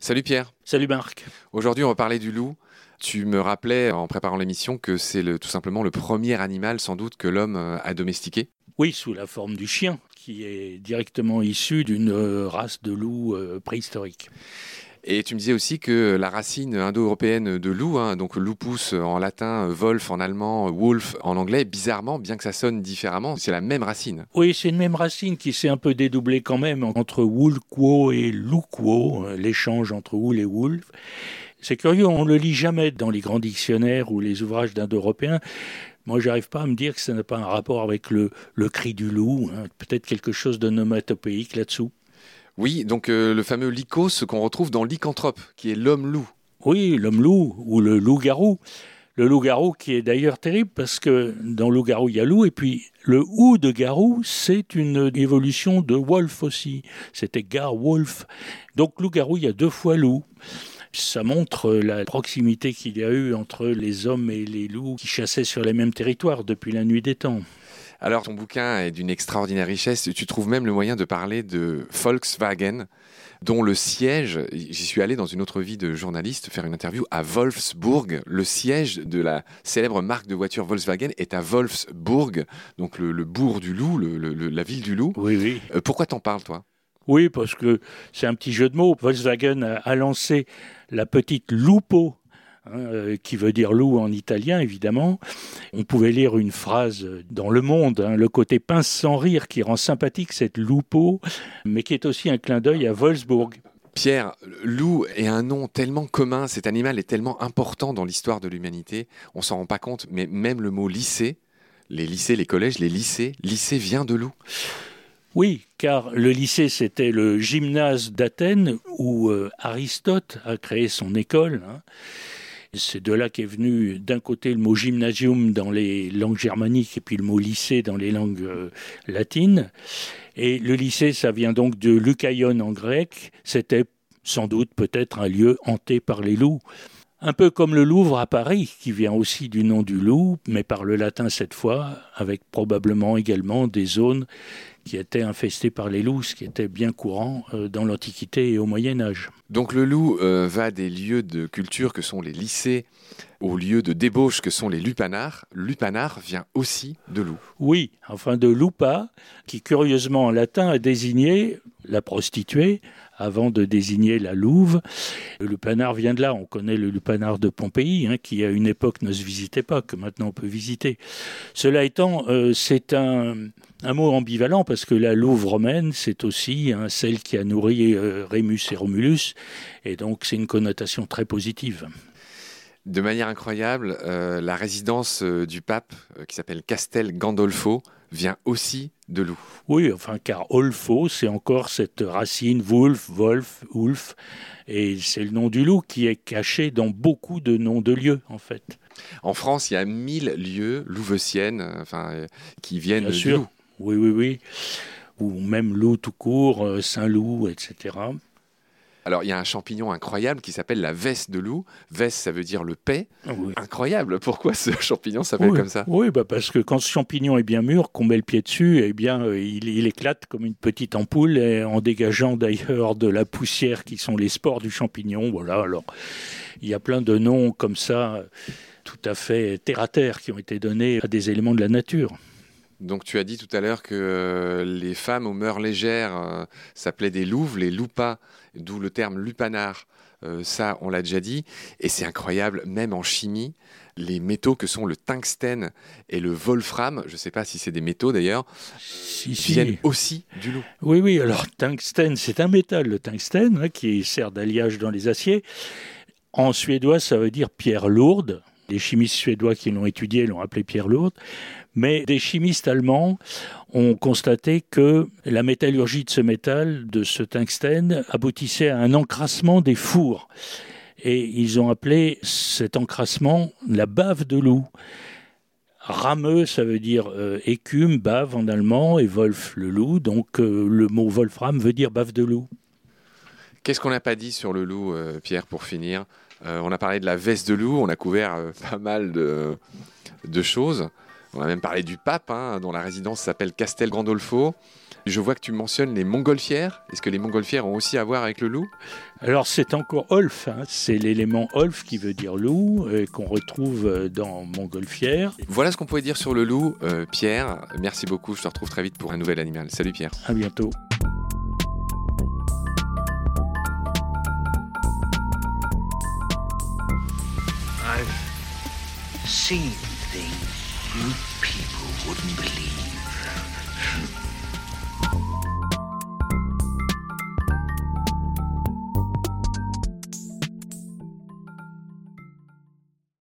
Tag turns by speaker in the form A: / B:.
A: Salut Pierre.
B: Salut Marc.
A: Aujourd'hui, on va parler du loup. Tu me rappelais en préparant l'émission que c'est tout simplement le premier animal sans doute que l'homme euh, a domestiqué.
B: Oui, sous la forme du chien, qui est directement issu d'une euh, race de loup euh, préhistorique.
A: Et tu me disais aussi que la racine indo-européenne de loup, hein, donc lupus en latin, wolf en allemand, wolf en anglais, bizarrement, bien que ça sonne différemment, c'est la même racine.
B: Oui, c'est une même racine qui s'est un peu dédoublée quand même entre wulquo et luquo, euh, l'échange entre wool et wolf. C'est curieux, on ne le lit jamais dans les grands dictionnaires ou les ouvrages d'indo-européens. Moi, j'arrive pas à me dire que ça n'a pas un rapport avec le, cri du loup, hein. peut-être quelque chose de nomatopéique là-dessous.
A: Oui, donc euh, le fameux lycos qu'on retrouve dans lycanthrope, qui est l'homme-loup.
B: Oui, l'homme-loup ou le loup-garou. Le loup-garou qui est d'ailleurs terrible parce que dans loup-garou, il y a loup et puis le ou de garou, c'est une évolution de wolf aussi. C'était gar-wolf. Donc loup-garou, il y a deux fois loup. Ça montre la proximité qu'il y a eu entre les hommes et les loups qui chassaient sur les mêmes territoires depuis la nuit des temps.
A: Alors, ton bouquin est d'une extraordinaire richesse. Tu trouves même le moyen de parler de Volkswagen, dont le siège, j'y suis allé dans une autre vie de journaliste faire une interview à Wolfsburg. Le siège de la célèbre marque de voiture Volkswagen est à Wolfsburg, donc le, bourg du loup, la ville du loup.
B: Oui, oui.
A: Euh, pourquoi t'en parles, toi?
B: Oui, parce que c'est un petit jeu de mots. Volkswagen a lancé la petite Lupo Hein, euh, qui veut dire loup en italien, évidemment. On pouvait lire une phrase dans Le Monde, hein, le côté pince sans rire qui rend sympathique cette loupeau, mais qui est aussi un clin d'œil à Wolfsburg.
A: Pierre, loup est un nom tellement commun, cet animal est tellement important dans l'histoire de l'humanité, on s'en rend pas compte, mais même le mot lycée, les lycées, les collèges, les lycées, lycée vient de loup.
B: Oui, car le lycée, c'était le gymnase d'Athènes où euh, Aristote a créé son école. Hein. C'est de là qu'est venu d'un côté le mot gymnasium dans les langues germaniques et puis le mot lycée dans les langues euh, latines. Et le lycée, ça vient donc de Lucaion en grec. C'était sans doute peut-être un lieu hanté par les loups. Un peu comme le Louvre à Paris, qui vient aussi du nom du loup, mais par le latin cette fois, avec probablement également des zones qui étaient infestés par les loups, ce qui était bien courant euh, dans l'Antiquité et au Moyen Âge.
A: Donc le loup euh, va des lieux de culture que sont les lycées aux lieux de débauche que sont les lupanards. Lupanar vient aussi de loup.
B: Oui, enfin de lupa, qui curieusement en latin a désigné la prostituée avant de désigner la louve. Le lupanar vient de là. On connaît le lupanar de Pompéi, hein, qui à une époque ne se visitait pas, que maintenant on peut visiter. Cela étant, euh, c'est un, mot ambivalent parce que la louve romaine, c'est aussi hein, celle qui a nourri euh, Rémus et Romulus, et donc c'est une connotation très positive.
A: De manière incroyable, euh, la résidence du pape, qui s'appelle Castel Gandolfo, vient aussi de loup.
B: Oui, enfin, car Olfo, c'est encore cette racine Wolf, Wolf, Wolf, et c'est le nom du loup qui est caché dans beaucoup de noms de lieux, en fait.
A: En France, il y a mille lieux louveciennes, enfin, euh, qui viennent
B: Bien
A: du
B: sûr.
A: loup.
B: Oui, oui, oui. Ou même loup tout court, euh, Saint-Loup, etc.
A: Alors, il y a un champignon incroyable qui s'appelle la veste de loup. Veste, ça veut dire le paix. Ah incroyable. Pourquoi ce champignon s'appelle comme ça?
B: Oui, bah parce que quand ce champignon est bien mûr, qu'on met le pied dessus, eh bien, euh, il, éclate comme une petite ampoule, en dégageant d'ailleurs de la poussière qui sont les spores du champignon. Voilà. Alors, il y a plein de noms comme ça, tout à fait terre à terre, qui ont été donnés à des éléments de la nature.
A: Donc tu as dit tout à l'heure que euh, les femmes aux mœurs légères euh, s'appelaient des louves, les loupas, d'où le terme lupanar. Euh, ça, on l'a déjà dit. Et c'est incroyable, même en chimie, les métaux que sont le tungstène et le wolfram, je ne sais pas si c'est des métaux d'ailleurs, viennent aussi du loup.
B: Oui, oui, alors tungstène, c'est un métal, le tungstène, hein, qui sert d'alliage dans les aciers. En suédois, ça veut dire pierre lourde. Les chimistes suédois qui l'ont étudié l'ont appelé pierre lourde. Mais des chimistes allemands ont constaté que la métallurgie de ce métal, de ce tungstène, aboutissait à un encrassement des fours. Et ils ont appelé cet encrassement la bave de loup. Rameux, ça veut dire euh, écume, bave en allemand, et Wolf, le loup. Donc euh, le mot Wolfram veut dire bave de loup.
A: Qu'est-ce qu'on n'a pas dit sur le loup, euh, Pierre, pour finir? On a parlé de la veste de loup, on a couvert pas mal de, de choses. On a même parlé du pape, hein, dont la résidence s'appelle Castel Gandolfo. Je vois que tu mentionnes les montgolfières. Est-ce que les montgolfières ont aussi à voir avec le loup?
B: Alors c'est encore Olf, hein. c'est l'élément Olf qui veut dire loup, euh, qu'on retrouve euh, dans montgolfière.
A: Voilà ce qu'on pouvait dire sur le loup. Euh, Pierre, merci beaucoup. Je te retrouve très vite pour un nouvel animal. Salut Pierre.
B: À bientôt.
C: Seen things you people wouldn't believe.